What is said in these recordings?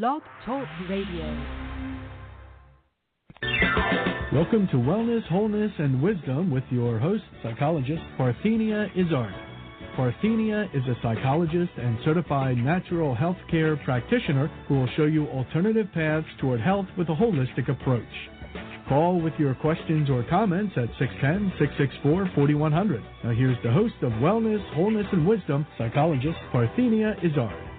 Blog Talk Radio. Welcome to Wellness, Wholeness, and Wisdom with your host, psychologist Parthenia Izzard. Parthenia is a psychologist and certified natural health care practitioner who will show you alternative paths toward health with a holistic approach. Call with your questions or comments at 610 664 4100. Now, here's the host of Wellness, Wholeness, and Wisdom, psychologist Parthenia Izzard.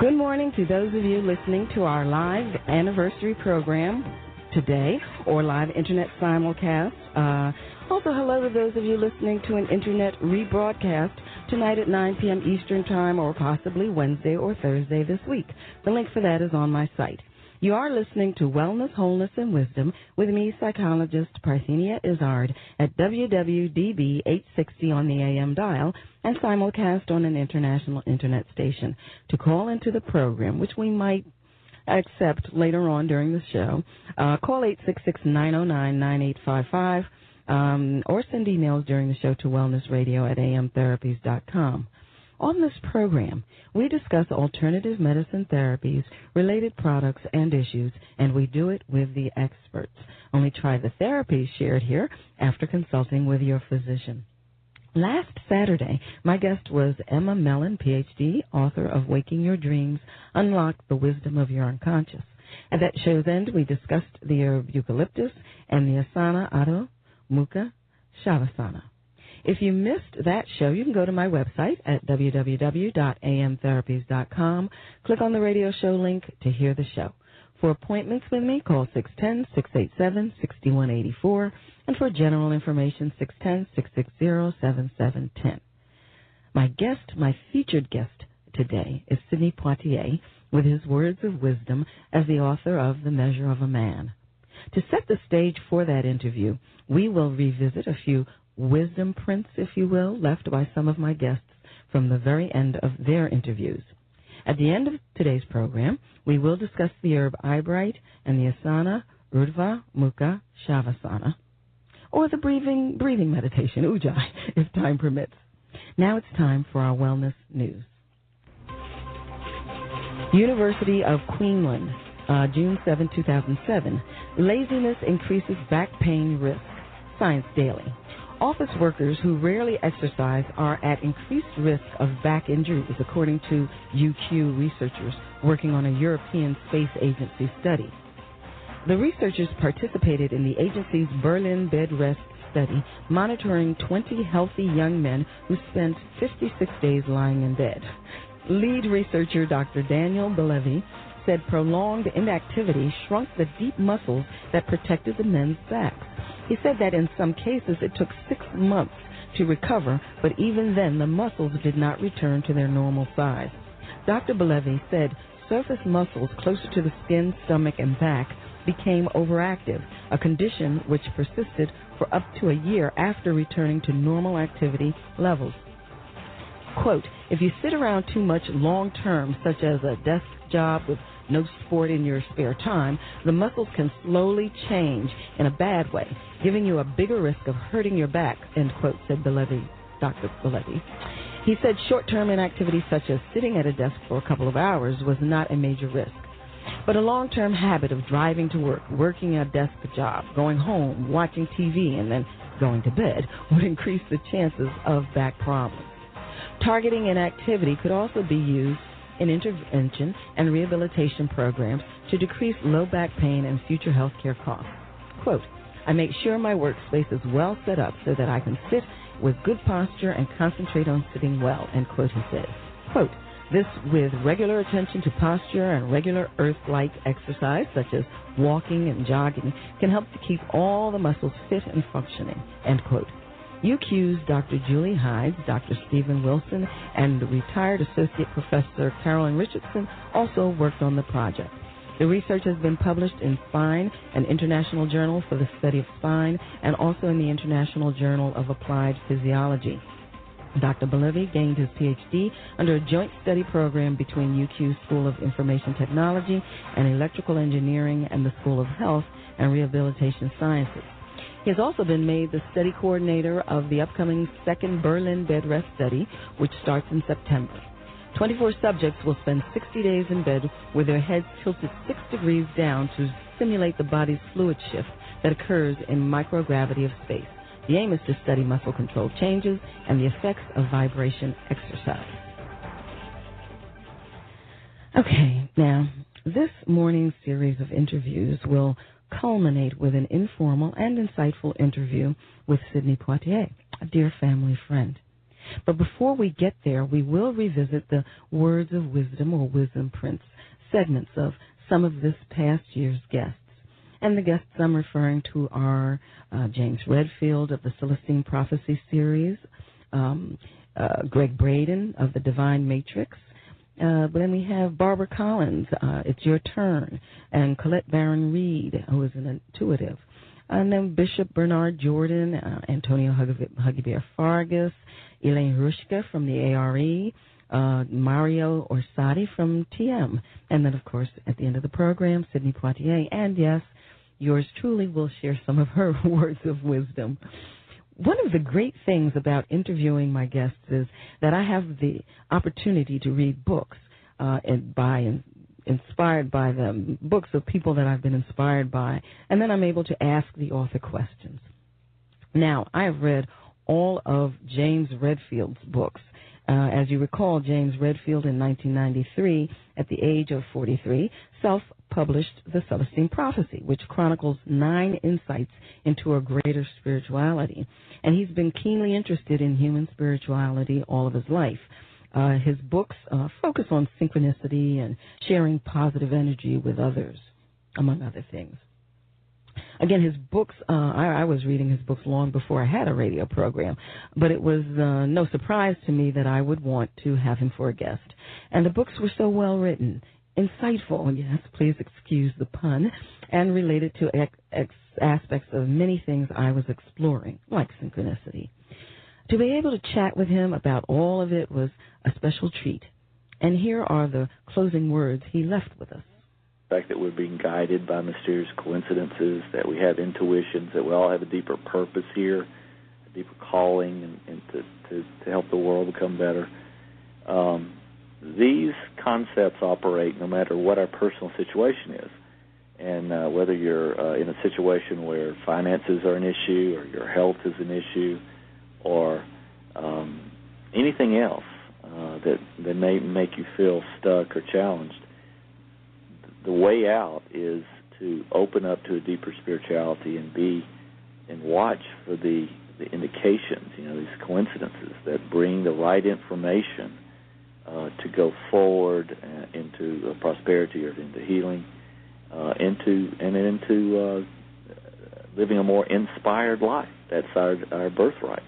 Good morning to those of you listening to our live anniversary program today or live internet simulcast. Uh, also, hello to those of you listening to an internet rebroadcast tonight at 9 p.m. Eastern Time or possibly Wednesday or Thursday this week. The link for that is on my site. You are listening to Wellness, Wholeness, and Wisdom with me, psychologist Parthenia Izzard, at WWDB 860 on the AM dial and simulcast on an international internet station. To call into the program, which we might accept later on during the show, uh, call 866-909-9855 um, or send emails during the show to wellnessradio at amtherapies.com. On this program, we discuss alternative medicine therapies, related products, and issues, and we do it with the experts. Only try the therapies shared here after consulting with your physician. Last Saturday, my guest was Emma Mellon, PhD, author of Waking Your Dreams, Unlock the Wisdom of Your Unconscious. At that show's end, we discussed the herb eucalyptus and the asana Adho Mukha Shavasana. If you missed that show, you can go to my website at www.amtherapies.com. Click on the radio show link to hear the show. For appointments with me, call 610-687-6184. And for general information, 610-660-7710. My guest, my featured guest today is Sidney Poitier with his words of wisdom as the author of The Measure of a Man. To set the stage for that interview, we will revisit a few wisdom prints, if you will, left by some of my guests from the very end of their interviews. At the end of today's program, we will discuss the herb eyebright and the asana Urdhva Mukha Shavasana, or the breathing breathing meditation Ujjayi, if time permits. Now it's time for our wellness news. University of Queensland, uh, June 7, 2007. Laziness increases back pain risk. Science Daily. Office workers who rarely exercise are at increased risk of back injuries, according to UQ researchers working on a European Space Agency study. The researchers participated in the agency's Berlin bed rest study, monitoring 20 healthy young men who spent 56 days lying in bed. Lead researcher Dr. Daniel Belavy said prolonged inactivity shrunk the deep muscles that protected the men's backs. He said that in some cases it took six months to recover, but even then the muscles did not return to their normal size. Dr. Belavy said surface muscles closer to the skin, stomach, and back became overactive, a condition which persisted for up to a year after returning to normal activity levels. Quote, if you sit around too much long term, such as a desk job with no sport in your spare time, the muscles can slowly change in a bad way, giving you a bigger risk of hurting your back, end quote, said Belavy, Dr. Belavy. He said short term inactivity such as sitting at a desk for a couple of hours was not a major risk. But a long term habit of driving to work, working a desk job, going home, watching TV, and then going to bed would increase the chances of back problems. Targeting inactivity could also be used in intervention and rehabilitation programs to decrease low back pain and future health care costs. Quote, I make sure my workspace is well set up so that I can sit with good posture and concentrate on sitting well, end quote, he said. Quote, this with regular attention to posture and regular earth-like exercise such as walking and jogging can help to keep all the muscles fit and functioning, end quote. UQ's Dr. Julie Hides, Dr. Stephen Wilson, and retired Associate Professor Carolyn Richardson also worked on the project. The research has been published in Spine, an international journal for the study of spine, and also in the International Journal of Applied Physiology. Dr. Belavy gained his PhD under a joint study program between UQ School of Information Technology and Electrical Engineering and the School of Health and Rehabilitation Sciences. He has also been made the study coordinator of the upcoming second Berlin bed rest study, which starts in September. 24 subjects will spend 60 days in bed with their heads tilted 6 degrees down to simulate the body's fluid shift that occurs in microgravity of space. The aim is to study muscle control changes and the effects of vibration exercise. Okay, now, this morning's series of interviews will culminate with an informal and insightful interview with Sidney Poitier, a dear family friend. But before we get there, we will revisit the Words of Wisdom or Wisdom Prints segments of some of this past year's guests. And the guests I'm referring to are uh, James Redfield of the Celestine Prophecy series, um, uh, Gregg Braden of the Divine Matrix. Uh, then we have Barbara Collins, uh, It's Your Turn, and Colette Baron Reid, who is an intuitive. And then Bishop Bernard Jordan, uh, Antonio Huggy Bear Fargas, Elaine Hruska from the ARE, uh, Mario Orsatti from TM, and then, of course, at the end of the program, Sidney Poitier, and yes, yours truly will share some of her words of wisdom. One of the great things about interviewing my guests is that I have the opportunity to read books uh, and by and inspired by them, books of people that I've been inspired by, and then I'm able to ask the author questions. Now, I have read all of James Redfield's books. Uh, as you recall, James Redfield in 1993, at the age of 43, self published The Celestine Prophecy, which chronicles nine insights into a greater spirituality. And he's been keenly interested in human spirituality all of his life. Uh, his books uh, focus on synchronicity and sharing positive energy with others, among other things. Again, his books, uh, I, I was reading his books long before I had a radio program, but it was uh, no surprise to me that I would want to have him for a guest. And the books were so well written, insightful, yes, please excuse the pun, and related to ex- ex- aspects of many things I was exploring, like synchronicity. To be able to chat with him about all of it was a special treat. And here are the closing words he left with us The fact that we're being guided by mysterious coincidences, that we have intuitions, that we all have a deeper purpose here, a deeper calling, and, and to, to, to help the world become better. Um, these concepts operate no matter what our personal situation is. And uh, whether you're uh, in a situation where finances are an issue, or your health is an issue, or um, anything else uh, that that may make you feel stuck or challenged, the way out is to open up to a deeper spirituality and be and watch for the the indications, you know, these coincidences that bring the right information uh, to go forward uh, into uh, prosperity or into healing, uh, into and into uh, living a more inspired life. That's our our birthright.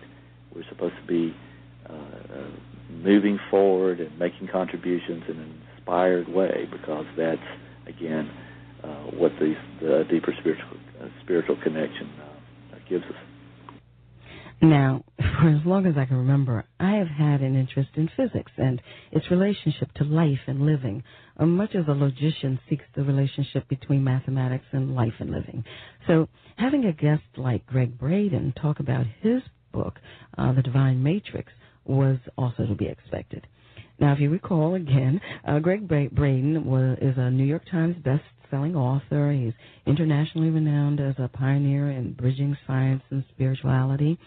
We're supposed to be uh, moving forward and making contributions in an inspired way because that's again what the, deeper spiritual spiritual connection gives us. Now, for as long as I can remember, I have had an interest in physics and its relationship to life and living, uh, much as a logician seeks the relationship between mathematics and life and living. So, having a guest like Gregg Braden talk about his book, uh, The Divine Matrix, was also to be expected. Now, if you recall again, uh, Gregg Braden was, is a New York Times best-selling author. He's internationally renowned as a pioneer in bridging science and spirituality.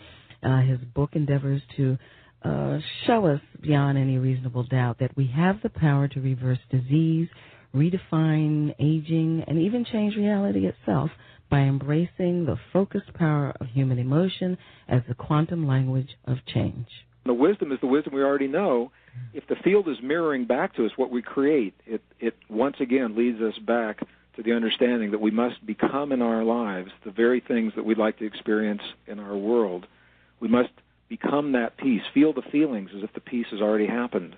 Uh, his book endeavors to uh, show us beyond any reasonable doubt that we have the power to reverse disease, redefine aging, and even change reality itself by embracing the focused power of human emotion as the quantum language of change. The wisdom is the wisdom we already know. If the field is mirroring back to us what we create, it, it once again leads us back to the understanding that we must become in our lives the very things that we'd like to experience in our world. We must become that peace, feel the feelings as if the peace has already happened,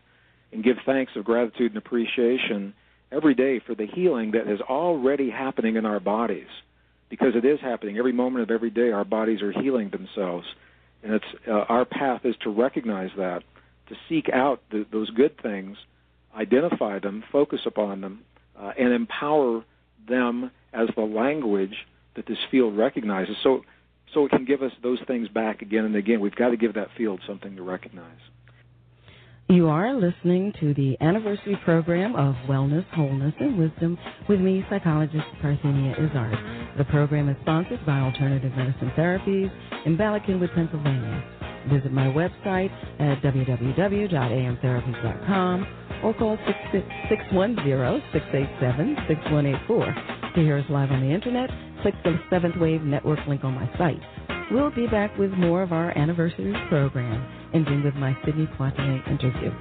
and give thanks of gratitude and appreciation every day for the healing that is already happening in our bodies. Because it is happening. Every moment of every day, our bodies are healing themselves. And it's uh, our path is to recognize that, to seek out the, those good things, identify them, focus upon them, uh, and empower them as the language that this field recognizes. So, so it can give us those things back again and again. We've got to give that field something to recognize. You are listening to the anniversary program of Wellness, Wholeness, and Wisdom with me, psychologist Parthenia Izzard. The program is sponsored by Alternative Medicine Therapies in Bala Cynwyd, Pennsylvania. Visit my website at www.amtherapies.com or call 610-687-6184. To hear us live on the internet, click the Seventh Wave Network link on my site. We'll be back with more of our anniversary program, ending with my Sidney Poitier interview.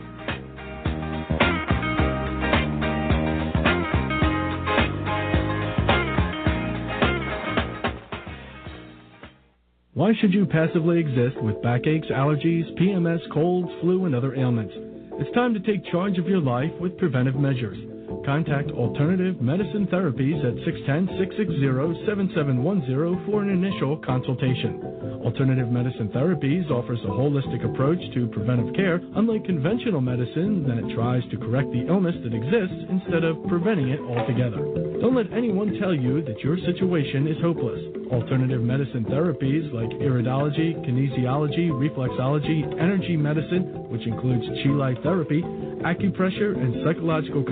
Why should you passively exist with backaches, allergies, PMS, colds, flu, and other ailments? It's time to take charge of your life with preventive measures. Contact Alternative Medicine Therapies at 610-660-7710 for an initial consultation. Alternative Medicine Therapies offers a holistic approach to preventive care, unlike conventional medicine that tries to correct the illness that exists instead of preventing it altogether. Don't let anyone tell you that your situation is hopeless. Alternative medicine therapies like iridology, kinesiology, reflexology, energy medicine, which includes chi life therapy, acupressure, and psychological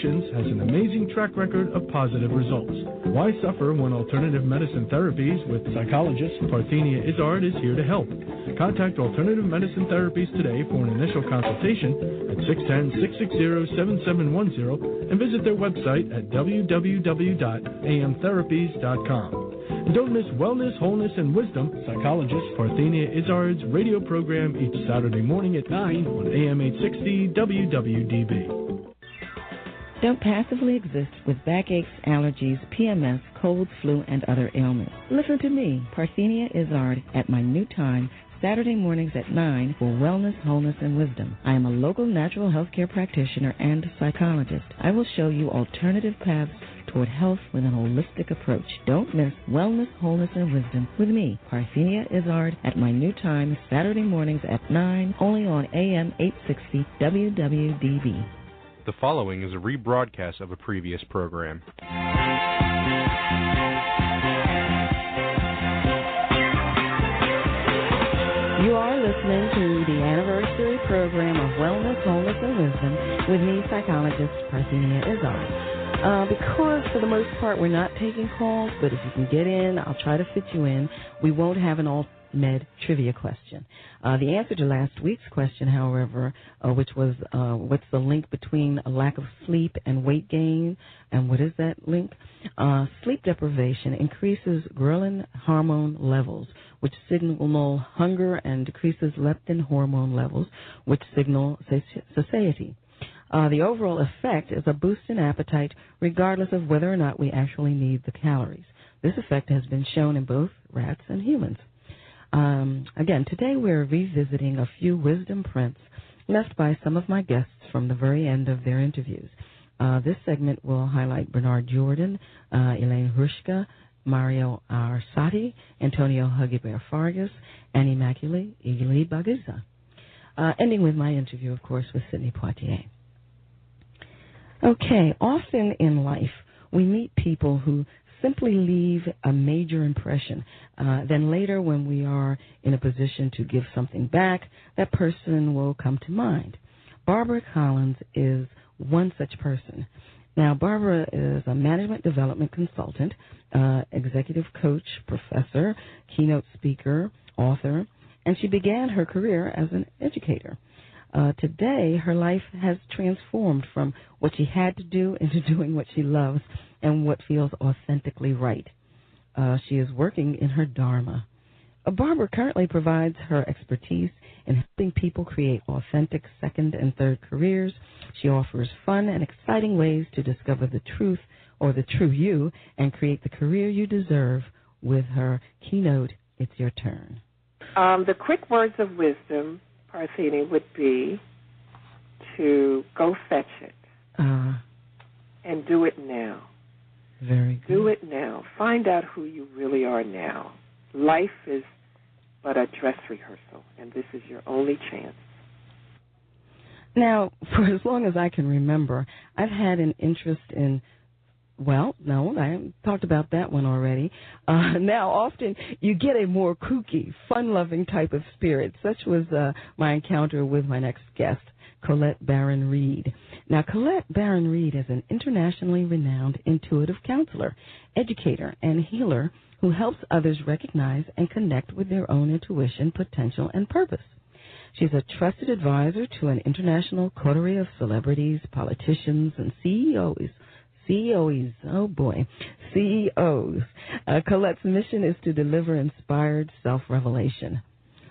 has an amazing track record of positive results. Why suffer when alternative medicine therapies with psychologist Parthenia Izzard is here to help? Contact Alternative Medicine Therapies today for an initial consultation at 610-660-7710 and visit their website at www.amtherapies.com. Don't miss Wellness, Wholeness, and Wisdom, psychologist Parthenia Izzard's radio program each Saturday morning at 9 on AM 860 WWDB. Don't passively exist with backaches, allergies, PMS, colds, flu, and other ailments. Listen to me, Parthenia Izzard, at my new time, Saturday mornings at 9 for Wellness, Wholeness, and Wisdom. I am a local natural health care practitioner and psychologist. I will show you alternative paths toward health with an holistic approach. Don't miss Wellness, Wholeness, and Wisdom with me, Parthenia Izzard, at my new time, Saturday mornings at 9, only on AM 860 WWDB. The following is a rebroadcast of a previous program. You are listening to the anniversary program of Wellness, Wholeness, and Wisdom with me, psychologist Parthenia Izzard. Uh, because for the most part we're not taking calls, but if you can get in, I'll try to fit you in. We won't have an alt med trivia question. Uh, the answer to last week's question, however, uh, which was uh, what's the link between a lack of sleep and weight gain, and what is that link? Uh, sleep deprivation increases ghrelin hormone levels, which signal hunger, and decreases leptin hormone levels, which signal satiety. Uh, the overall effect is a boost in appetite, regardless of whether or not we actually need the calories. This effect has been shown in both rats and humans. Um, again, today we're revisiting a few wisdom prints left by some of my guests from the very end of their interviews. Uh, this segment will highlight Bernard Jordan, uh, Elaine Hruska, Mario Orsatti, Antonio Huggy Bear Fargas, and Immaculée Ilibagiza. Uh, ending with my interview, of course, with Sidney Poitier. Okay, often in life we meet people who simply leave a major impression. Uh, then later, when we are in a position to give something back, that person will come to mind. Barbara Collins is one such person. Now, Barbara is a management development consultant, uh, executive coach, professor, keynote speaker, author, and she began her career as an educator. Uh, today, her life has transformed from what she had to do into doing what she loves and what feels authentically right. Uh, she is working in her Dharma. Uh, Barbara currently provides her expertise in helping people create authentic second and third careers. She offers fun and exciting ways to discover the truth or the true you and create the career you deserve with her keynote, It's Your Turn. Um, the quick words of wisdom Parthini, would be to go fetch it uh, and do it now. Very good. Do it now. Find out who you really are now. Life is but a dress rehearsal, and this is your only chance. Now, for as long as I can remember, I've had an interest in well, no, I talked about that one already. Uh, now, often you get a more kooky, fun-loving type of spirit. Such was uh, my encounter with my next guest, Colette Baron Reid. Now, Colette Baron Reid is an internationally renowned intuitive counselor, educator, and healer who helps others recognize and connect with their own intuition, potential, and purpose. She's a trusted advisor to an international coterie of celebrities, politicians, and CEOs CEOs, oh boy, CEOs. Uh, Colette's mission is to deliver inspired self revelation.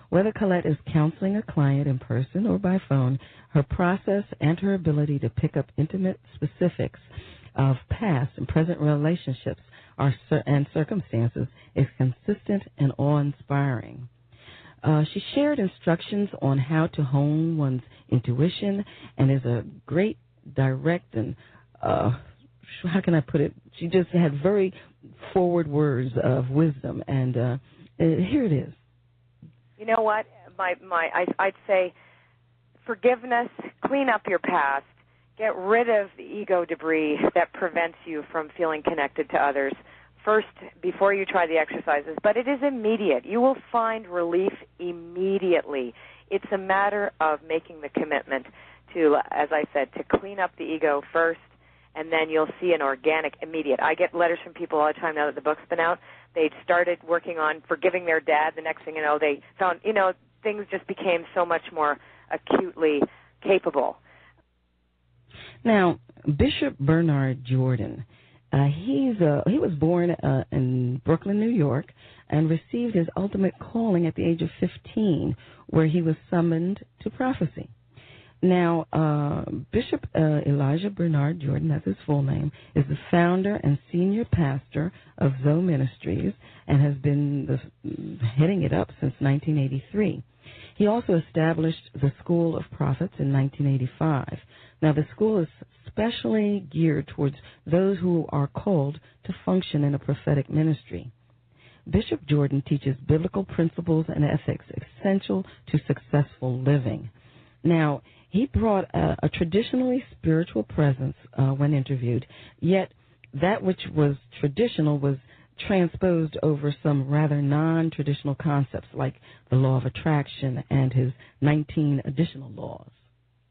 Whether Colette is counseling a client in person or by phone, her process and her ability to pick up intimate specifics of past and present relationships are, and circumstances is consistent and awe-inspiring. Uh, she shared instructions on how to hone one's intuition and is a great direct and uh, how can I put it? She just had very forward words of wisdom, and uh, uh, here it is. You know what? My my, I, I'd say forgiveness. Clean up your past. Get rid of the ego debris that prevents you from feeling connected to others. First, before you try the exercises, but it is immediate. You will find relief immediately. It's a matter of making the commitment to, as I said, to clean up the ego first and then you'll see an organic immediate. I get letters from people all the time now that the book's been out. They'd started working on forgiving their dad. The next thing you know, they found you know things just became so much more acutely capable. Now, Bishop Bernard Jordan, uh, he's uh, he was born uh, in Brooklyn, New York, and received his ultimate calling at the age of 15, where he was summoned to prophecy. Now, uh, Bishop uh, Elijah Bernard Jordan, that's his full name, is the founder and senior pastor of Zoe Ministries and has been the, heading it up since 1983. He also established the School of Prophets in 1985. Now, the school is specially geared towards those who are called to function in a prophetic ministry. Bishop Jordan teaches biblical principles and ethics essential to successful living. Now, he brought a, a traditionally spiritual presence uh, when interviewed, yet that which was traditional was transposed over some rather non traditional concepts like the law of attraction and his 19 additional laws.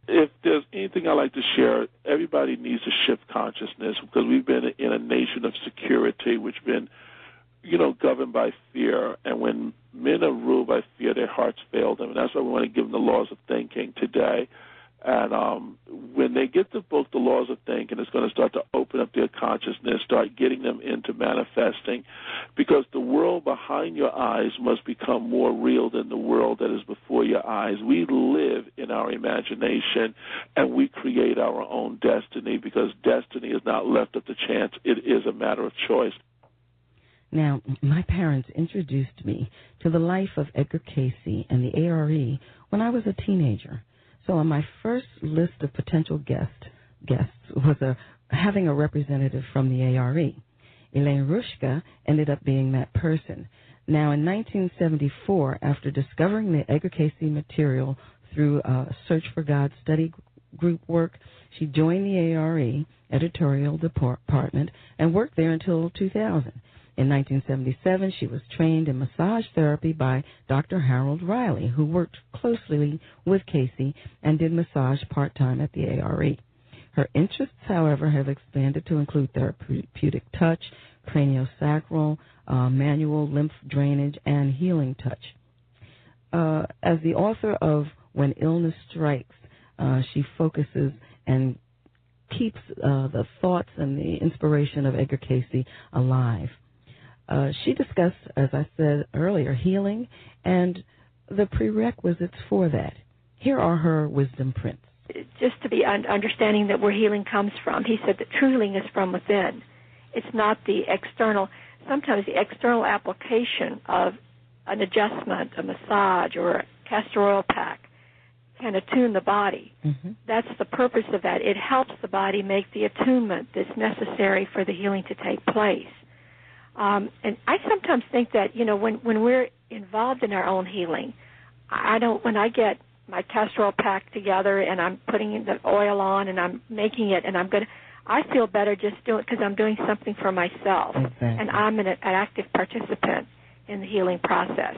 If there's anything I like to share, everybody needs to shift consciousness because we've been in a nation of security, which been, you know, governed by fear. And when men are ruled by fear, their hearts fail them. And that's why we want to give them the laws of thinking today. And um, when they get the book, The Laws of Thinking, it's going to start to open up their consciousness, start getting them into manifesting, because the world behind your eyes must become more real than the world that is before your eyes. We live in our imagination, and we create our own destiny, because destiny is not left up to chance. It is a matter of choice. Now, my parents introduced me to the life of Edgar Cayce and the ARE when I was a teenager. So on my first list of potential guest, guests was a having a representative from the ARE. Elaine Hruska ended up being that person. Now, in 1974, after discovering the Edgar Cayce material through a Search for God study group work, she joined the ARE editorial department and worked there until 2000. In 1977, she was trained in massage therapy by Dr. Harold Reilly, who worked closely with Cayce and did massage part time at the ARE. Her interests, however, have expanded to include therapeutic touch, craniosacral, uh, manual lymph drainage, and healing touch. Uh, as the author of When Illness Strikes, uh, she focuses and keeps uh, the thoughts and the inspiration of Edgar Cayce alive. Uh, she discussed, as I said earlier, healing and the prerequisites for that. Here are her wisdom prints. Just to be understanding that where healing comes from, he said that true healing is from within. It's not the external. Sometimes the external application of an adjustment, a massage, or a castor oil pack can attune the body. Mm-hmm. That's the purpose of that. It helps the body make the attunement that's necessary for the healing to take place. Um, and I sometimes think that you know when when we're involved in our own healing, I don't when I get my castor oil pack together and I'm putting the oil on and I'm making it and I'm going to I feel better just doing because I'm doing something for myself, exactly. and I'm an, an active participant in the healing process.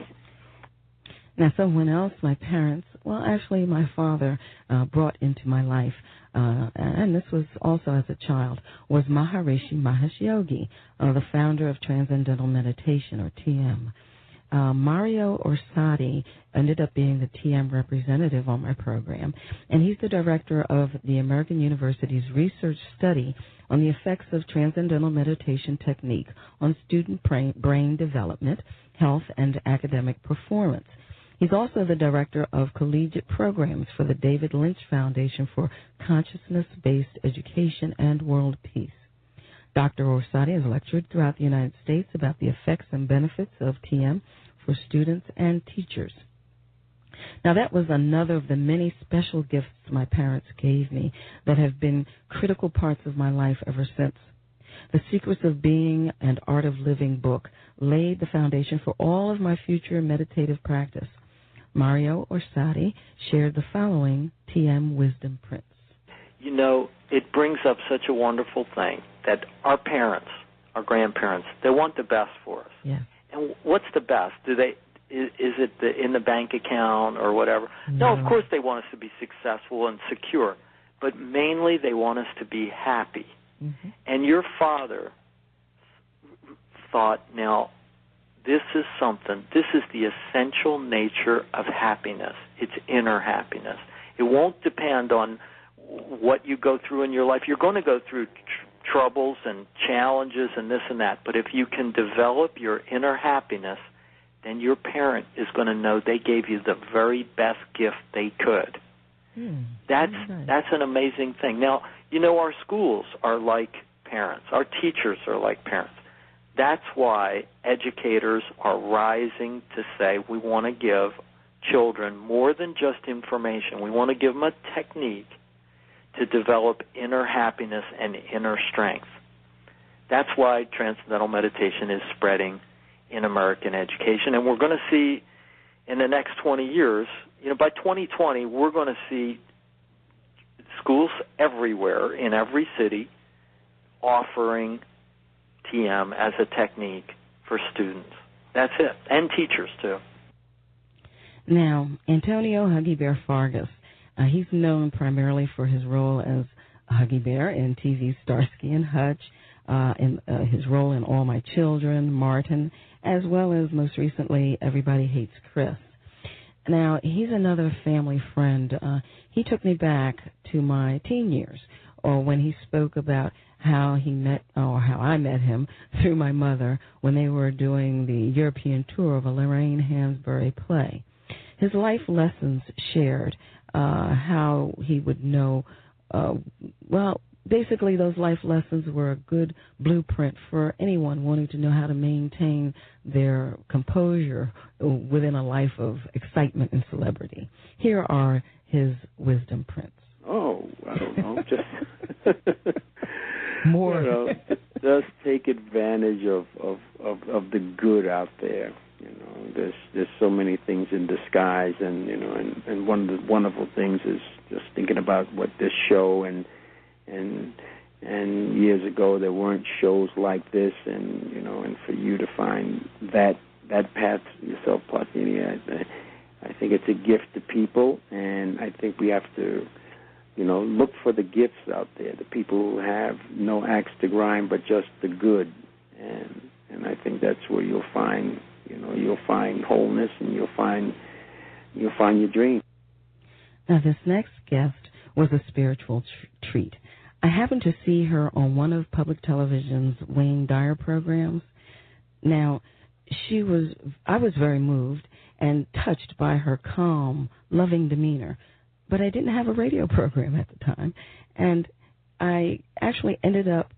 Now, someone else, my parents, well, actually, my father uh, brought into my life, uh, and this was also as a child, was Maharishi Mahesh Yogi, uh, the founder of Transcendental Meditation, or TM. Uh, Mario Orsatti ended up being the TM representative on my program, and he's the director of the American University's research study on the effects of transcendental meditation technique on student brain development, health, and academic performance. He's also the director of collegiate programs for the David Lynch Foundation for Consciousness Based Education and World Peace. Dr. Orsatti has lectured throughout the United States about the effects and benefits of TM for students and teachers. Now, that was another of the many special gifts my parents gave me that have been critical parts of my life ever since. The Science of Being and Art of Living book laid the foundation for all of my future meditative practice. Mario Orsatti shared the following TM wisdom prints. You know, it brings up such a wonderful thing that our parents, our grandparents, they want the best for us. Yeah. And what's the best? Do they is, is it the, in the bank account or whatever? No. no, of course they want us to be successful and secure, but mainly they want us to be happy. Mm-hmm. And your father thought, now, this is something, this is the essential nature of happiness. It's inner happiness. It won't depend on what you go through in your life. You're going to go through tr- troubles and challenges and this and that, but if you can develop your inner happiness, then your parent is going to know they gave you the very best gift they could. Hmm. That's that's an amazing thing. Now, you know our schools are like parents. Our teachers are like parents. That's why educators are rising to say we want to give children more than just information. We want to give them a technique to develop inner happiness and inner strength. That's why transcendental meditation is spreading in American education. And we're going to see in the next 20 years, you know, by 2020, we're going to see schools everywhere in every city offering TM as a technique for students. That's it, and teachers too. Now, Antonio Huggy Bear Fargas, uh, he's known primarily for his role as Huggy Bear in TV Starsky and Hutch, uh, in uh, his role in All My Children, Martin, as well as most recently Everybody Hates Chris. Now, he's another family friend. Uh, he took me back to my teen years, or when he spoke about how he met, or how I met him through my mother when they were doing the European tour of a Lorraine Hansberry play. His life lessons shared, uh, how he would know, uh, well, basically those life lessons were a good blueprint for anyone wanting to know how to maintain their composure within a life of excitement and celebrity. Here are his wisdom prints. Oh, I don't know, just more. You know, just take advantage of, of of of the good out there. You know, there's there's so many things in disguise, and you know, and and one of the wonderful things is just thinking about what this show and and and years ago there weren't shows like this and you know and for you to find that that path yourself Parthenia I, I think it's a gift to people and I think we have to you know look for the gifts out there the people who have no axe to grind but just the good. And and I think that's where you'll find you know you'll find wholeness and you'll find you'll find your dream. Now this next guest was a spiritual tr- treat. I happened to see her on one of public television's Wayne Dyer programs. Now, she was I was very moved and touched by her calm, loving demeanor, but I didn't have a radio program at the time, and I actually ended up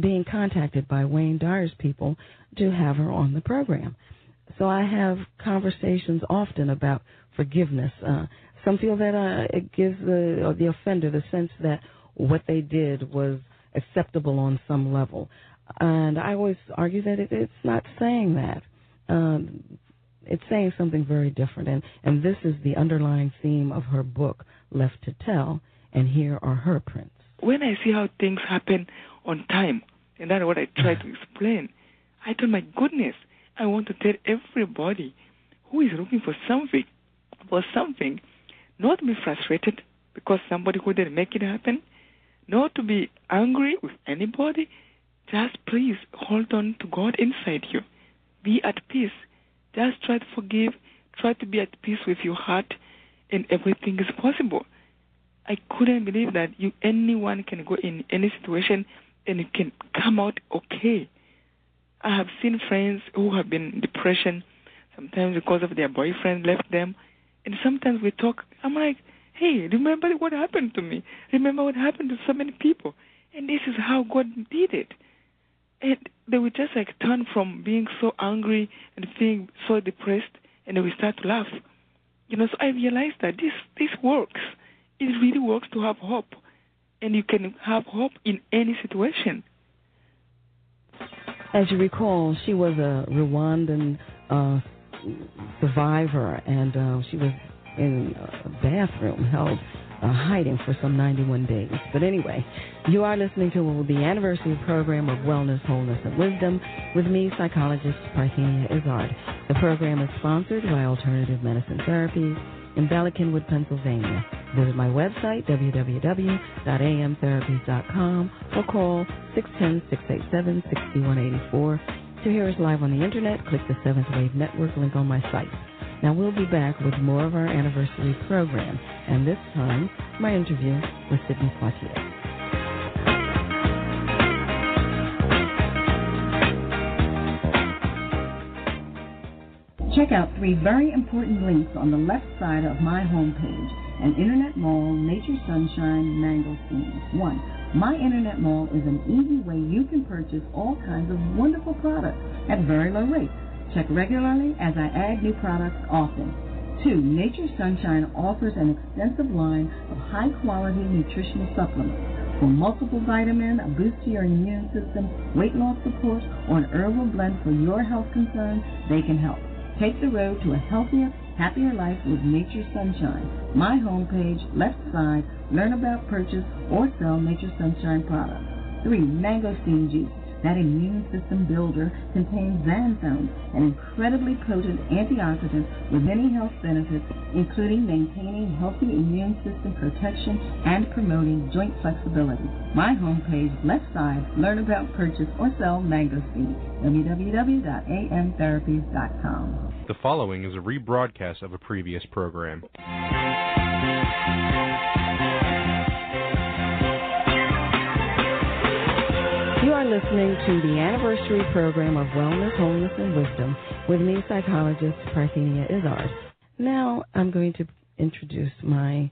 being contacted by Wayne Dyer's people to have her on the program. So I have conversations often about forgiveness. Uh, some feel that uh, it gives the the offender the sense that what they did was acceptable on some level. And I always argue that it, it's not saying that. Um, it's saying something very different. And, and this is the underlying theme of her book, Left to Tell, and here are her prints. when I see how things happen on time, and that's what I try to explain, I thought, my goodness, I want to tell everybody who is looking for something, for something, not to be frustrated because somebody couldn't make it happen, not to be angry with anybody. Just please hold on to God inside you. Be at peace. Just try to forgive. Try to be at peace with your heart, and everything is possible. I couldn't believe that you anyone can go in any situation and it can come out okay. I have seen friends who have been in depression, sometimes because of their boyfriend left them, and sometimes we talk. I'm like, hey, remember what happened to me? Remember what happened to so many people? And this is how God did it. And they would just like turn from being so angry and being so depressed, and they would start to laugh. You know, so I realized that this this works. It really works to have hope, and you can have hope in any situation. As you recall, she was a Rwandan uh, survivor, and uh, she was in a bathroom held uh, hiding for some 91 days. But anyway, you are listening to the anniversary program of Wellness, Wholeness, and Wisdom with me, psychologist Parthenia Izzard. The program is sponsored by Alternative Medicine Therapies in Bala Cynwyd, Pennsylvania. Visit my website, www.amtherapies.com, or call 610-687-6184. To hear us live on the internet, click the Seventh Wave Network link on my site. Now we'll be back with more of our anniversary program, and this time, my interview with Sidney Poitier. Check out three very important links on the left side of my homepage an internet mall, nature sunshine, mangosteen. One, my internet mall is an easy way you can purchase all kinds of wonderful products at very low rates. Check regularly as I add new products often. Two, Nature Sunshine offers an extensive line of high quality nutritional supplements. For multiple vitamin, a boost to your immune system, weight loss support, or an herbal blend for your health concerns, they can help. Take the road to a healthier, happier life with Nature Sunshine. My homepage, left side, learn about, purchase, or sell Nature Sunshine products. 3. Mango Steam Juice. That immune system builder contains xanthones, an incredibly potent antioxidant with many health benefits, including maintaining healthy immune system protection and promoting joint flexibility. My homepage, left side, learn about, purchase, or sell mango mangosteen. www.amtherapies.com. The following is a rebroadcast of a previous program. You are listening to the anniversary program of Wellness, Wholeness, and Wisdom with me, psychologist Parthenia Izzard. Now I'm going to introduce my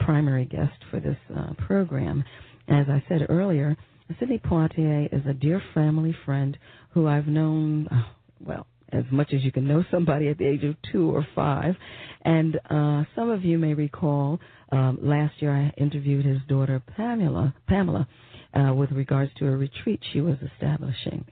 primary guest for this uh, program. As I said earlier, Sidney Poitier is a dear family friend who I've known, uh, well, as much as you can know somebody at the age of two or five. And uh, some of you may recall um, last year I interviewed his daughter Pamela. Pamela uh, with regards to a retreat she was establishing.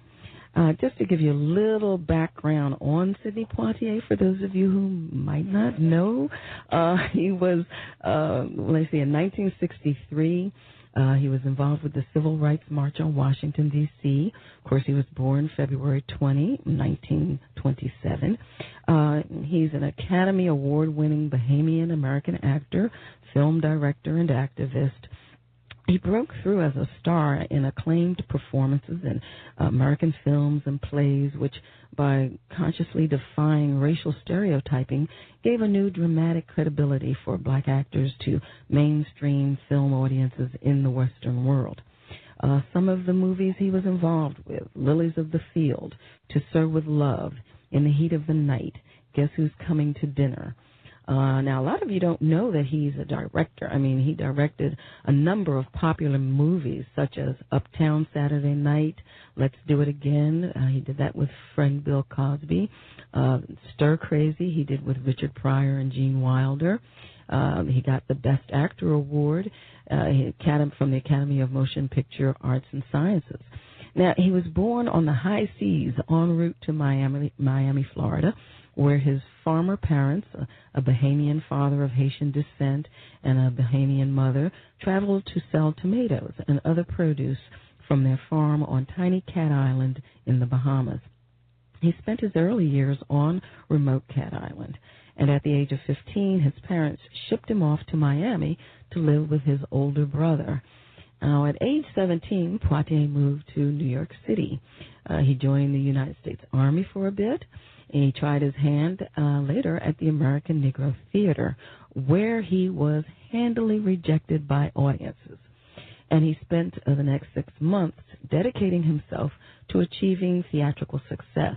Uh, just to give you a little background on Sidney Poitier, for those of you who might not know, uh, he was, uh, let's see, in 1963, uh, he was involved with the Civil Rights March on Washington, D.C. Of course, he was born February 20, 1927. Uh, he's an Academy Award winning Bahamian American actor, film director, and activist. He broke through as a star in acclaimed performances in American films and plays, which, by consciously defying racial stereotyping, gave a new dramatic credibility for black actors to mainstream film audiences in the Western world. Uh, some of the movies he was involved with Lilies of the Field, To Serve with Love, In the Heat of the Night, Guess Who's Coming to Dinner, uh, now, a lot of you don't know that he's a director. I mean, he directed a number of popular movies, such as Uptown Saturday Night, Let's Do It Again. Uh, he did that with friend Bill Cosby. Uh, Stir Crazy, he did with Richard Pryor and Gene Wilder. Um, he got the Best Actor award uh, from the Academy of Motion Picture Arts and Sciences. Now, he was born on the high seas en route to Miami, Miami, Florida where his farmer parents, a Bahamian father of Haitian descent and a Bahamian mother, traveled to sell tomatoes and other produce from their farm on tiny Cat Island in the Bahamas. He spent his early years on remote Cat Island, and at the age of 15, his parents shipped him off to Miami to live with his older brother. Now, at age 17, Poitier moved to New York City. Uh, he joined the United States Army for a bit. He tried his hand uh, later at the American Negro Theater, where he was handily rejected by audiences and he spent uh, the next six months dedicating himself to achieving theatrical success.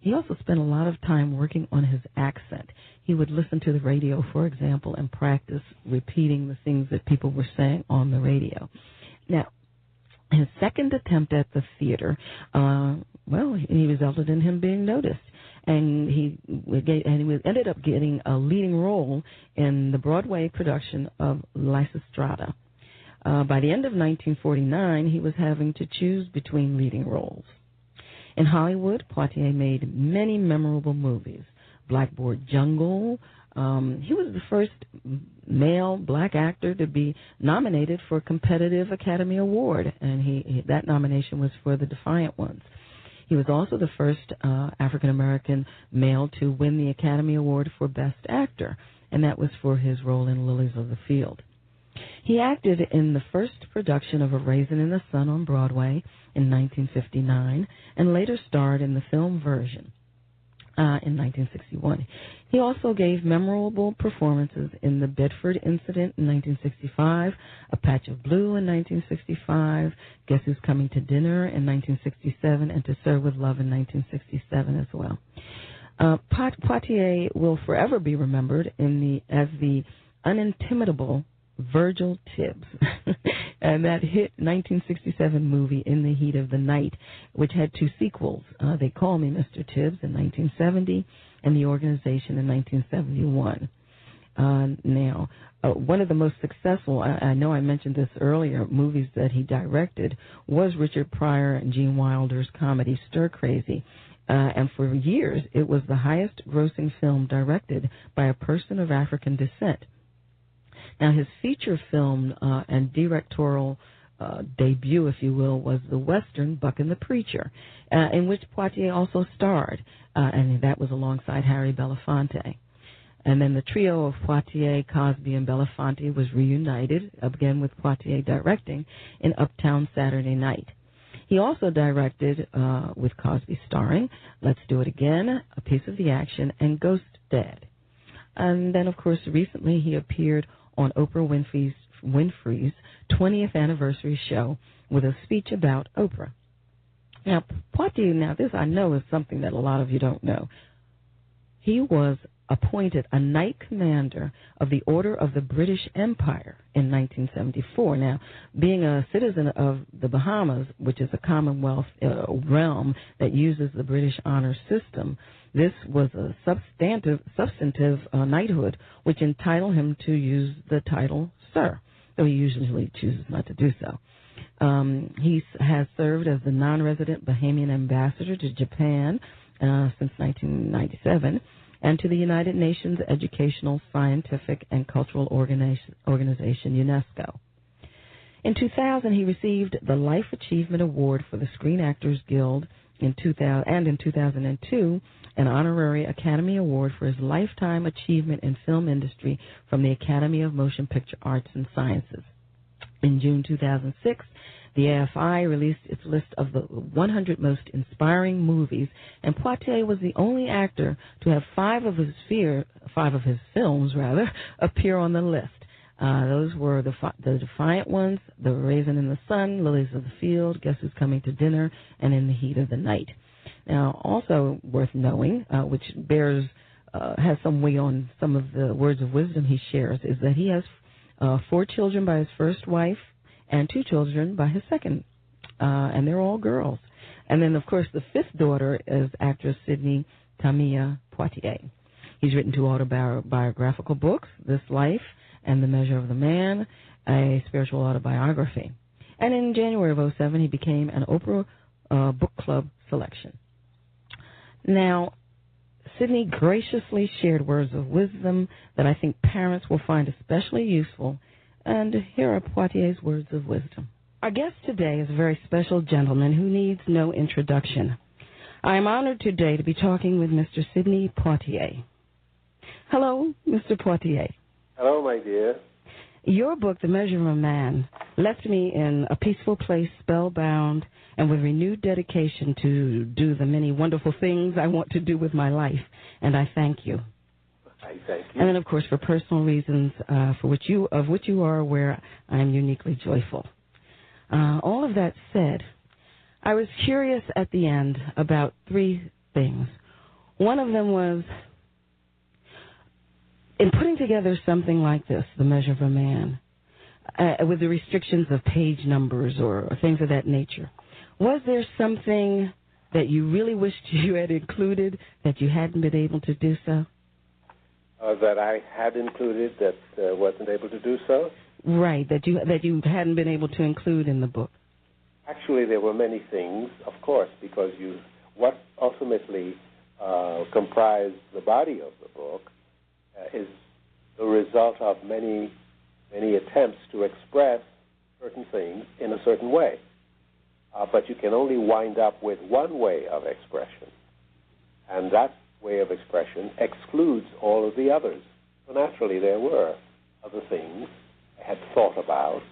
He also spent a lot of time working on his accent. He would listen to the radio, for example, and practice repeating the things that people were saying on the radio. Now, his second attempt at the theater, uh, well, he resulted in him being noticed and he and he ended up getting a leading role in the Broadway production of Lysistrata. Uh, by the end of 1949, he was having to choose between leading roles. In Hollywood, Poitier made many memorable movies. Blackboard Jungle. Um, he was the first male black actor to be nominated for a competitive Academy Award, and he, he that nomination was for The Defiant Ones. He was also the first uh, African American male to win the Academy Award for Best Actor, and that was for his role in Lilies of the Field. He acted in the first production of A Raisin in the Sun on Broadway in 1959 and later starred in the film version uh, in 1961. He also gave memorable performances in The Bedford Incident in 1965, A Patch of Blue in 1965, Guess Who's Coming to Dinner in 1967, and To Serve with Love in 1967 as well. Uh, Poitier will forever be remembered in the as the unintimidable Virgil Tibbs, and that hit 1967 movie In the Heat of the Night, which had two sequels. Uh, they Call Me Mr. Tibbs in 1970 and The Organization in 1971. Uh, now, uh, one of the most successful, I, I know I mentioned this earlier, movies that he directed was Richard Pryor and Gene Wilder's comedy Stir Crazy. Uh, and for years, it was the highest grossing film directed by a person of African descent. Now, his feature film uh, and directorial uh, debut, if you will, was the Western Buck and the Preacher, uh, in which Poitier also starred, uh, and that was alongside Harry Belafonte. And then the trio of Poitier, Cosby, and Belafonte was reunited, again with Poitier directing, in Uptown Saturday Night. He also directed, uh, with Cosby starring, Let's Do It Again, A Piece of the Action, and Ghost Dad. And then, of course, recently he appeared on Oprah Winfrey's, Winfrey's 20th anniversary show with a speech about Oprah. Now, Poitier, now this I know is something that a lot of you don't know. He was appointed a knight commander of the Order of the British Empire in 1974. Now, being a citizen of the Bahamas, which is a Commonwealth uh, realm that uses the British honor system, this was a substantive, substantive uh, knighthood, which entitled him to use the title Sir, though he usually chooses not to do so. Um, he has served as the non-resident Bahamian ambassador to Japan uh, since 1997 and to the United Nations Educational, Scientific, and Cultural Organization, Organization UNESCO. In 2000, he received the Life Achievement Award for the Screen Actors Guild in 2000, and in 2002, an honorary Academy Award for his lifetime achievement in film industry from the Academy of Motion Picture Arts and Sciences. In June 2006, the AFI released its list of the 100 most inspiring movies, and Poitier was the only actor to have five of his fear, five of his films rather appear on the list. Uh, those were the the Defiant Ones, The Raisin in the Sun, Lilies of the Field, Guess Who's Coming to Dinner, and In the Heat of the Night. Now, also worth knowing, uh, which bears uh, has some weight on some of the words of wisdom he shares, is that he has uh, four children by his first wife and two children by his second, uh, and they're all girls. And then, of course, the fifth daughter is actress Sydney Tamiia Poitier. He's written two autobiographical books, This Life and The Measure of the Man, a spiritual autobiography. And in January of 07, he became an Oprah uh, Book Club selection. Now, Sidney graciously shared words of wisdom that I think parents will find especially useful. And here are Poitier's words of wisdom. Our guest today is a very special gentleman who needs no introduction. I am honored today to be talking with Mr. Sidney Poitier. Hello, Mr. Poitier. Hello, my dear. Your book, The Measure of a Man, left me in a peaceful place, spellbound, and with renewed dedication to do the many wonderful things I want to do with my life. And I thank you. I thank you. And then, of course, for personal reasons, uh, for which you of which you are aware, I am uniquely joyful. Uh, all of that said, I was curious at the end about three things. One of them was in putting together something like this, The Measure of a Man, uh, with the restrictions of page numbers or things of that nature, was there something that you really wished you had included that you hadn't been able to do so? Uh, that I had included that uh, wasn't able to do so. Right, that you that you hadn't been able to include in the book. Actually, there were many things, of course, because you what ultimately uh, comprised the body of the book is the result of many many attempts to express certain things in a certain way. Uh, but you can only wind up with one way of expression, and that way of expression excludes all of the others. So naturally, there were other things I had thought about,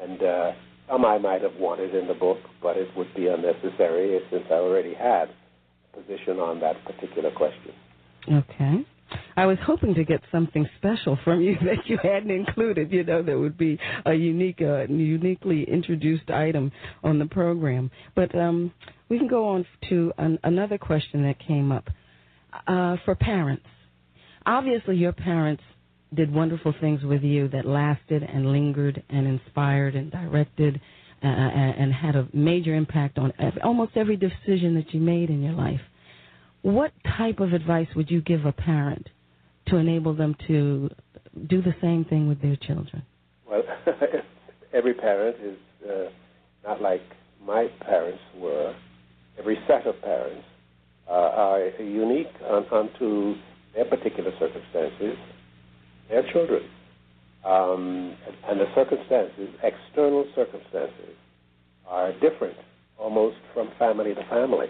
and uh, some I might have wanted in the book, but it would be unnecessary since I already had a position on that particular question. Okay. I was hoping to get something special from you that you hadn't included. You know, that would be a unique, uh, uniquely introduced item on the program. But um, we can go on to an, another question that came up uh, for parents. Obviously, your parents did wonderful things with you that lasted and lingered and inspired and directed uh, and, and had a major impact on almost every decision that you made in your life. What type of advice would you give a parent to enable them to do the same thing with their children? Well, every parent is uh, not like my parents were. Every set of parents uh, are unique on, onto their particular circumstances, their children. Um, and the circumstances, external circumstances, are different almost from family to family.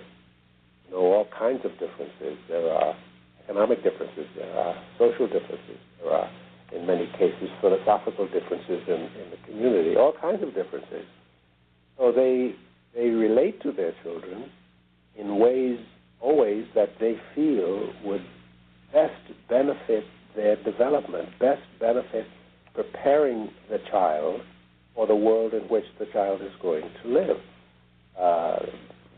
You know, all kinds of differences. There are economic differences, there are social differences, there are, in many cases, philosophical differences in, in the community, all kinds of differences. So they, they relate to their children in ways always that they feel would best benefit their development, best benefit preparing the child for the world in which the child is going to live. Uh,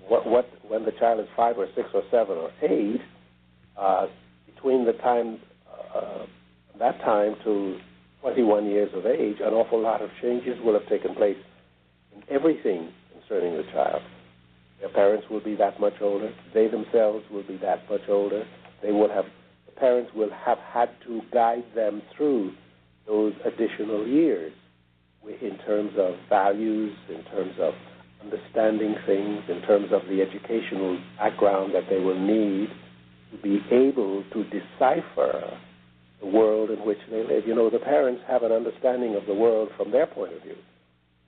what, what, when the child is five or six or seven or eight, uh, between the time uh, that time to 21 years of age, an awful lot of changes will have taken place in everything concerning the child. Their parents will be that much older. They themselves will be that much older. They will have the parents will have had to guide them through those additional years in terms of values, in terms of understanding things, in terms of the educational background that they will need be able to decipher the world in which they live. You know, the parents have an understanding of the world from their point of view,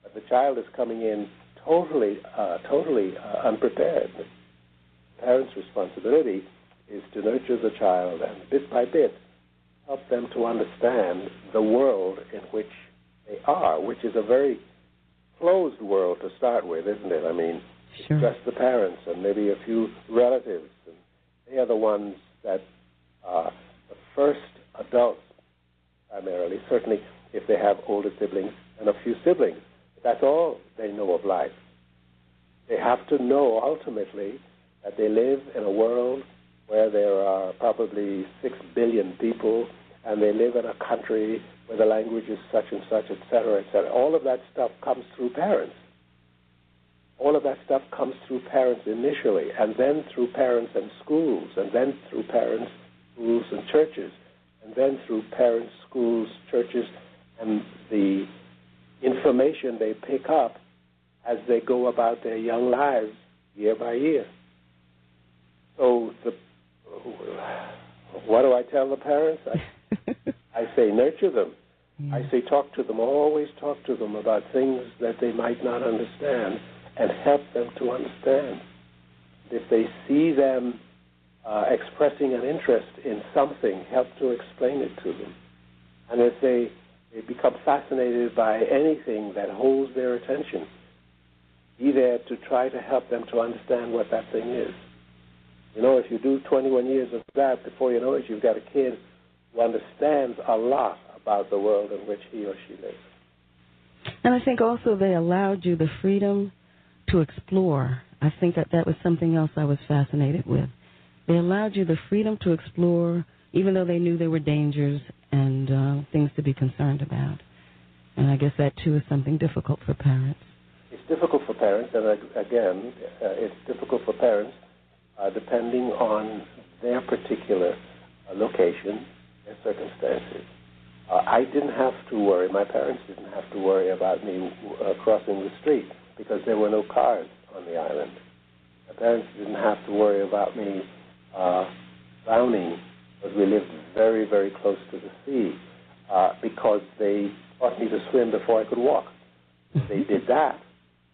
but the child is coming in totally, uh, totally uh, unprepared. The parents' responsibility is to nurture the child and bit by bit help them to understand the world in which they are, which is a very closed world to start with, isn't it? I mean, sure. just the parents and maybe a few relatives they are the ones that are the first adults, primarily, certainly if they have older siblings and a few siblings. That's all they know of life. They have to know ultimately that they live in a world where there are probably six billion people and they live in a country where the language is such and such, et cetera, et cetera. All of that stuff comes through parents all of that stuff comes through parents initially, and then through parents and schools, and then through parents, schools, and churches, and then through parents, schools, churches, and the information they pick up as they go about their young lives year by year. So the what do I tell the parents? I, I say nurture them. Yeah. I hmm. say talk to them. Always talk to them about things that they might not understand and help them to understand. If they see them uh, expressing an interest in something, help to explain it to them. And if they, they become fascinated by anything that holds their attention, be there to try to help them to understand what that thing is. You know, if you do 21 years of that, before you know it, you've got a kid who understands a lot about the world in which he or she lives. And I think also they allowed you the freedom to explore. I think that that was something else I was fascinated with. They allowed you the freedom to explore, even though they knew there were dangers and uh, things to be concerned about. And I guess that too is something difficult for parents. It's difficult for parents, and again, uh, it's difficult for parents uh, depending on their particular uh, location, their circumstances. Uh, I didn't have to worry, my parents didn't have to worry about me uh, crossing the street because there were no cars on the island. My parents didn't have to worry about me uh, drowning because we lived very, very close to the sea uh, because they taught me to swim before I could walk. They did that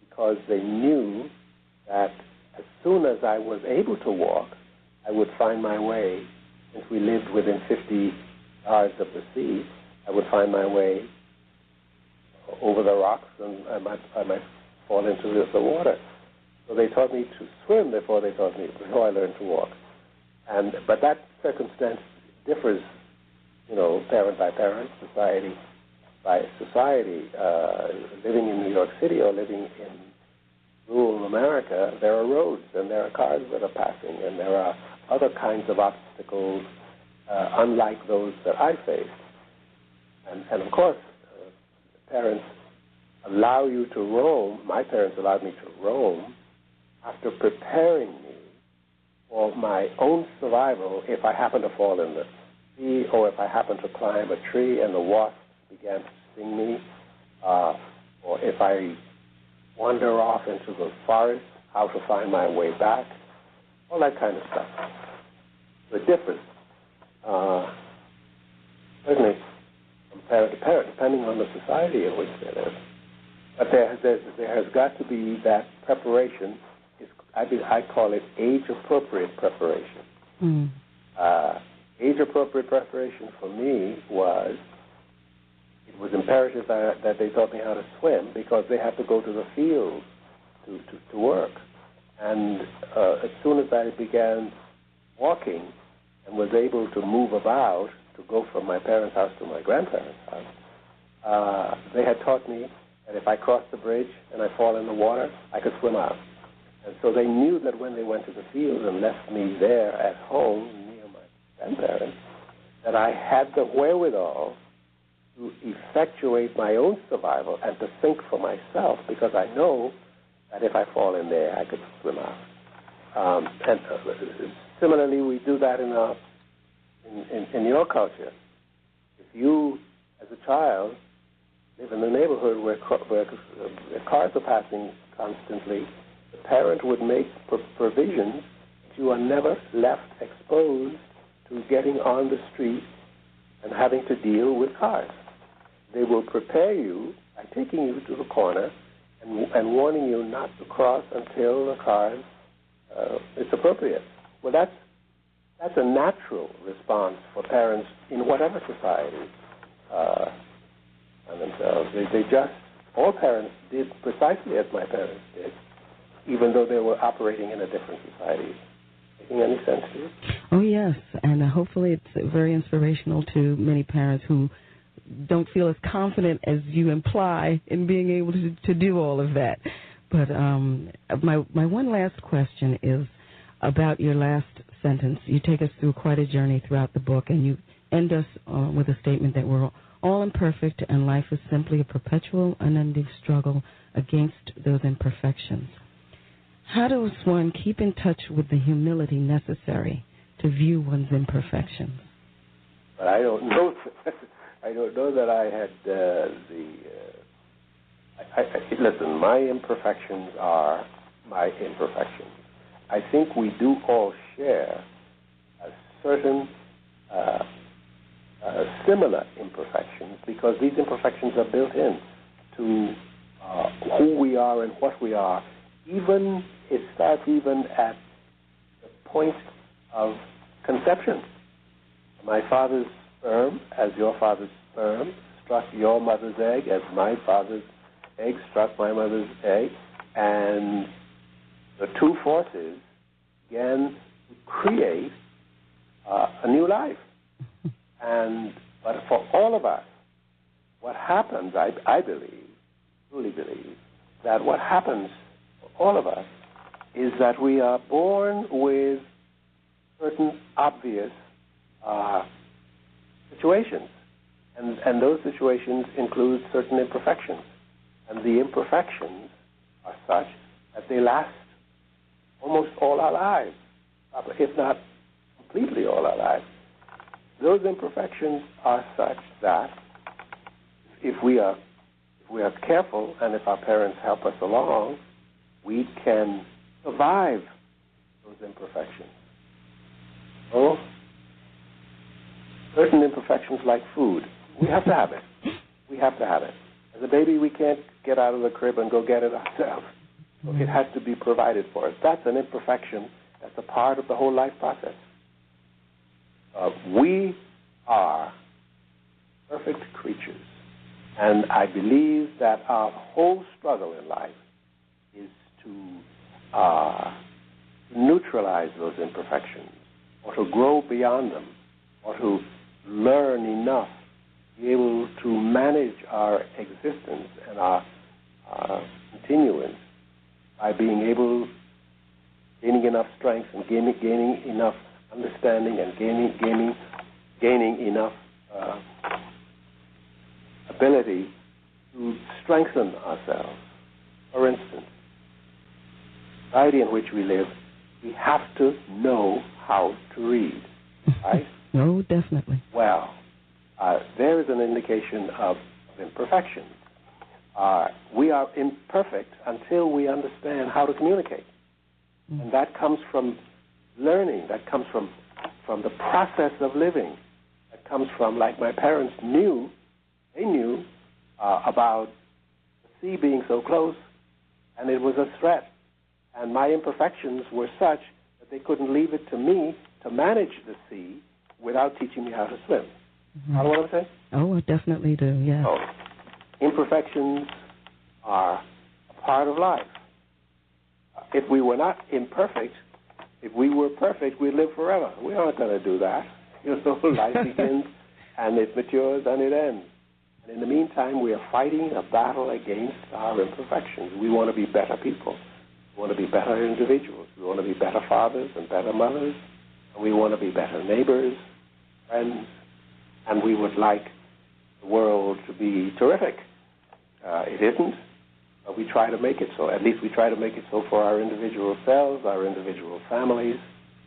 because they knew that as soon as I was able to walk, I would find my way. Since we lived within 50 yards of the sea, I would find my way over the rocks and I might, I might fall into the water. So they taught me to swim before they taught me, before I learned to walk. And but that circumstance differs, you know, parent by parent, society by society. Uh, living in New York City or living in rural America, there are roads and there are cars that are passing, and there are other kinds of obstacles, uh, unlike those that I faced. And, and of course, uh, parents allow you to roam. My parents allowed me to roam after preparing me for my own survival if I happen to fall in the sea or if I happen to climb a tree and the wasps began to sting me, uh, or if I wander off into the forest, how to find my way back, all that kind of stuff. The difference, uh, certainly from parent to parent, depending on the society in which they live. But there, there, there has got to be that preparation. It's, I, be, I call it age-appropriate preparation. Mm. Uh, age-appropriate preparation for me was it was imperative that, that they taught me how to swim because they had to go to the field to, to, to work. And uh, as soon as I began walking and was able to move about to go from my parents' house to my grandparents' house, uh, they had taught me that if I crossed the bridge and I fall in the water, I could swim out. And so they knew that when they went to the field and left me there at home near my grandparents, that I had the wherewithal to effectuate my own survival and to think for myself because I know that if I fall in there, I could swim out. Um, and uh, similarly, we do that in, our, in, in, in your culture. If you, as a child, live in a neighborhood where, where, where cars are passing constantly, the parent would make provisions. That you are never left exposed to getting on the street and having to deal with cars. They will prepare you by taking you to the corner and, and warning you not to cross until the car uh, is appropriate. Well, that's that's a natural response for parents in whatever society uh, and themselves. They, they just all parents did precisely as my parents did, even though they were operating in a different society. Making any sense to you? Oh yes, and uh, hopefully it's very inspirational to many parents who don't feel as confident as you imply in being able to to do all of that. But um, my my one last question is about your last sentence. You take us through quite a journey throughout the book, and you end us uh, with a statement that we're all imperfect, and life is simply a perpetual, unending struggle against those imperfections. How does one keep in touch with the humility necessary to view one's imperfections? But I don't know I don't know that I had uh, the. Uh, I, I, listen, my imperfections are my imperfections. I think we do all share a certain uh, uh, similar imperfections because these imperfections are built in to uh, who we are and what we are. Even it starts even at the point of conception. My father's sperm, as your father's sperm, struck your mother's egg, as my father's egg struck my mother's egg, and the two forces to create uh, a new life. And but for all of us, what happens, I, I believe, truly believe, that what happens for all of us is that we are born with certain obvious uh, situations. And, and those situations include certain imperfections. And the imperfections are such that they last almost all our lives, if not completely all our lives. Those imperfections are such that if we are if we are careful and if our parents help us along, we can survive those imperfections. Oh, certain imperfections like food, we have to have it. We have to have it. As a baby, we can't get out of the crib and go get it ourselves. It has to be provided for us. That's an imperfection. That's a part of the whole life process. Uh, we are perfect creatures. And I believe that our whole struggle in life is to uh, neutralize those imperfections or to grow beyond them or to learn enough to be able to manage our existence and our uh, continuance by being able, gaining enough strength and gaining, gaining enough understanding and gaining, gaining, gaining enough uh, ability to strengthen ourselves. For instance, the society in which we live, we have to know how to read, right? no, definitely. Well, uh, there is an indication of, of imperfection. Uh, we are imperfect until we understand how to communicate. Mm. And that comes from learning, that comes from, from the process of living, that comes from, like my parents knew, they knew uh, about the sea being so close, and it was a threat. And my imperfections were such that they couldn't leave it to me to manage the sea without teaching me how to swim. Mm-hmm. Know what I'm saying? Oh, I definitely do, yeah. So, imperfections are a part of life. If we were not imperfect, if we were perfect, we'd live forever. We aren't going to do that. You know, life begins and it matures and it ends. And in the meantime, we are fighting a battle against our imperfections. We want to be better people. We want to be better individuals. We want to be better fathers and better mothers. And we want to be better neighbors, friends. And we would like the world to be terrific. Uh, it isn't, Uh, we try to make it so. At least we try to make it so for our individual selves, our individual families,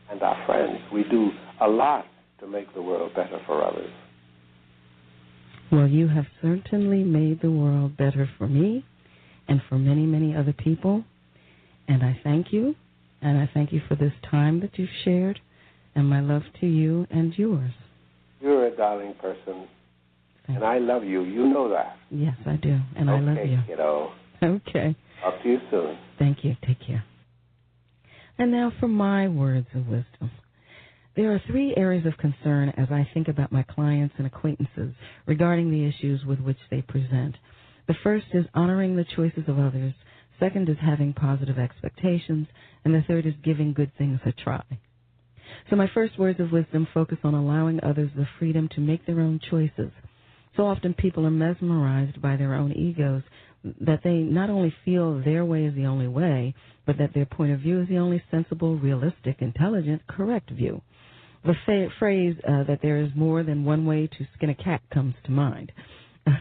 and our friends. We do a lot to make the world better for others. Well, you have certainly made the world better for me and for many, many other people. And I thank you. And I thank you for this time that you've shared. And my love to you and yours. You're a darling person. Thank and I love you. You know that. Yes, I do. And okay, I love you. Kiddo. Okay. Talk to you soon. Thank you. Take care. And now for my words of wisdom. There are three areas of concern as I think about my clients and acquaintances regarding the issues with which they present. The first is honoring the choices of others. Second is having positive expectations. And the third is giving good things a try. So my first words of wisdom focus on allowing others the freedom to make their own choices. So often people are mesmerized by their own egos that they not only feel their way is the only way, but that their point of view is the only sensible, realistic, intelligent, correct view. The fa- phrase uh, that there is more than one way to skin a cat comes to mind.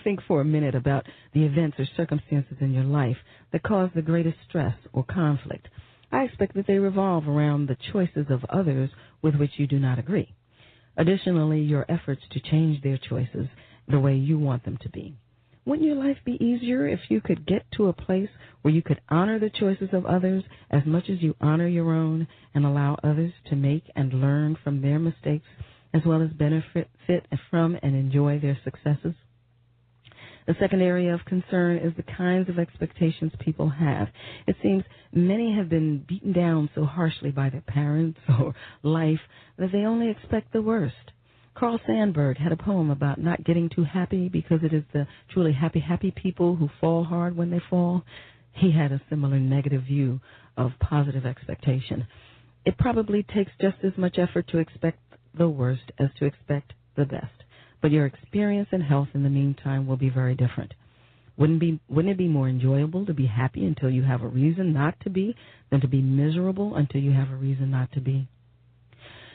Think for a minute about the events or circumstances in your life that cause the greatest stress or conflict. I expect that they revolve around the choices of others with which you do not agree. Additionally, your efforts to change their choices the way you want them to be. Wouldn't your life be easier if you could get to a place where you could honor the choices of others as much as you honor your own and allow others to make and learn from their mistakes as well as benefit from and enjoy their successes? The second area of concern is the kinds of expectations people have. It seems many have been beaten down so harshly by their parents or life that they only expect the worst. Carl Sandburg had a poem about not getting too happy because it is the truly happy, happy people who fall hard when they fall. He had a similar negative view of positive expectation. It probably takes just as much effort to expect the worst as to expect the best but your experience and health in the meantime will be very different. Wouldn't be wouldn't it be more enjoyable to be happy until you have a reason not to be than to be miserable until you have a reason not to be?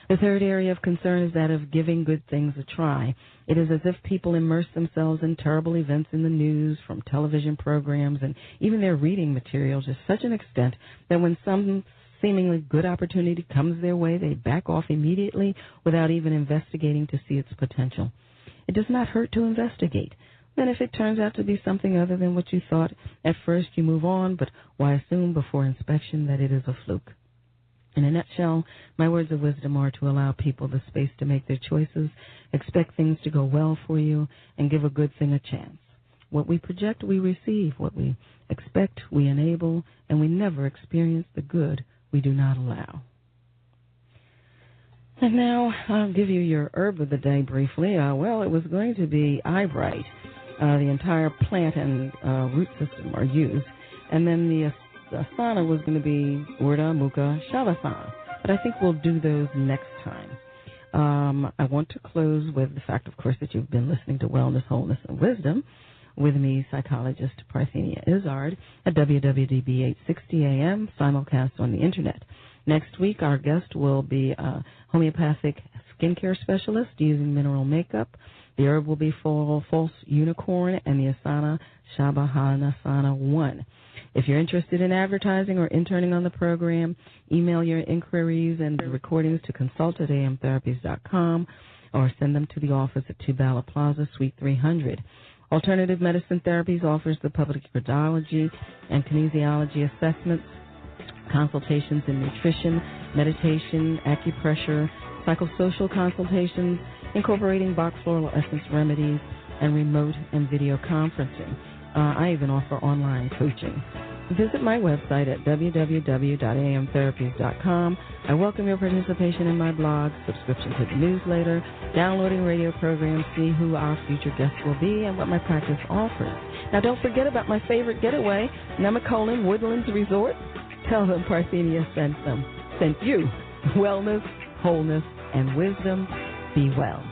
The third area of concern is that of giving good things a try. It is as if people immerse themselves in terrible events in the news, from television programs, and even their reading materials to such an extent that when some seemingly good opportunity comes their way, they back off immediately without even investigating to see its potential. It does not hurt to investigate. Then, if it turns out to be something other than what you thought at first, you move on, but why assume before inspection that it is a fluke? In a nutshell, my words of wisdom are to allow people the space to make their choices, expect things to go well for you, and give a good thing a chance. What we project, we receive. What we expect, we enable, and we never experience the good we do not allow. And now I'll give you your herb of the day briefly. Uh, well, it was going to be eyebright. Uh, the entire plant and uh, root system are used. And then the, asana was going to be Urdhva Mukha Svanasana. But I think we'll do those next time. Um, I want to close with the fact, of course, that you've been listening to Wellness, Wholeness, and Wisdom with me, psychologist Parthenia Izzard, at WWDB 860 AM, simulcast on the Internet. Next week, our guest will be a homeopathic skincare specialist using mineral makeup. The herb will be full false unicorn and the asana Shabbahanasana 1. If you're interested in advertising or interning on the program, email your inquiries and recordings to consult at amtherapies.com or send them to the office at Two Bala Plaza, Suite 300. Alternative Medicine Therapies offers the public iridology and kinesiology assessments consultations in nutrition, meditation, acupressure, psychosocial consultations, incorporating Bach floral essence remedies, and remote and video conferencing. Uh, I even offer online coaching. Visit my website at www.amtherapies.com. I welcome your participation in my blog, subscription to the newsletter, downloading radio programs, see who our future guests will be, and what my practice offers. Now, don't forget about my favorite getaway, Nemacolin Woodlands Resort. Tell them Parthenia sent them, sent you. Wellness, wholeness, and wisdom. Be well.